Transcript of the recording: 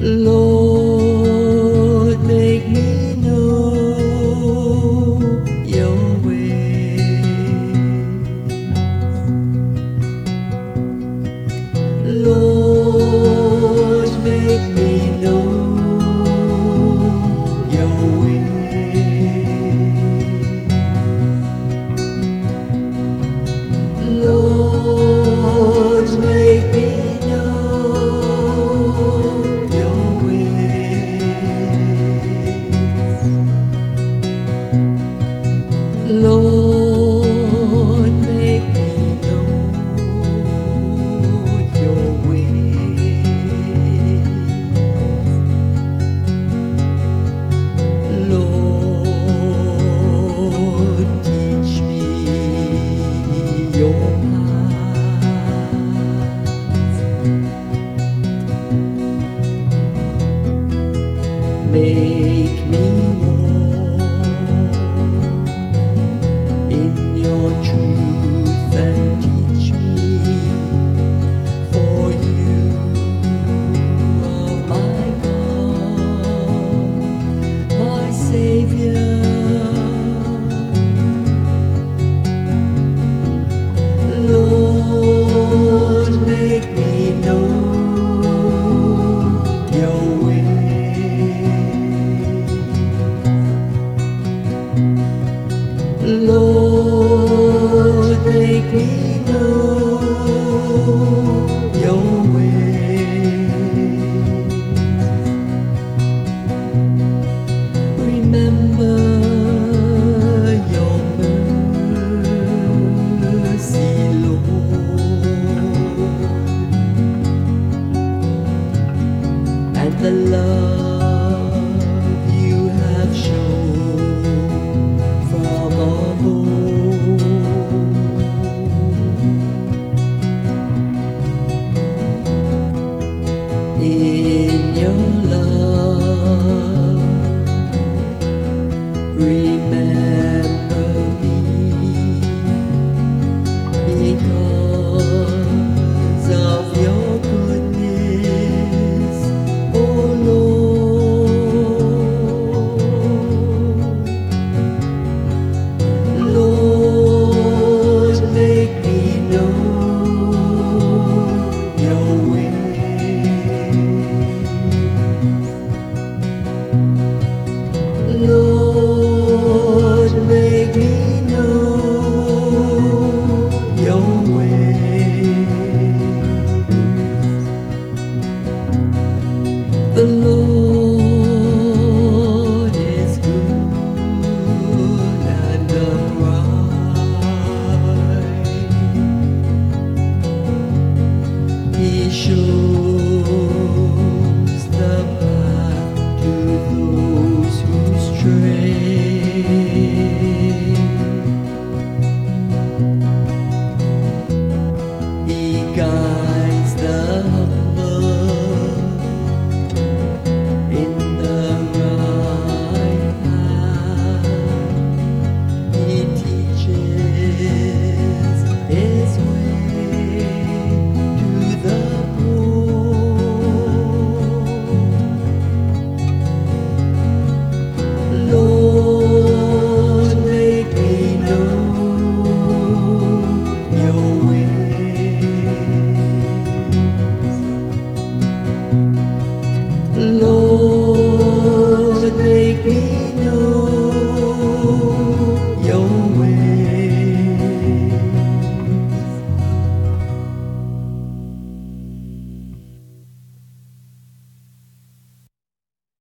Lord. the love. show.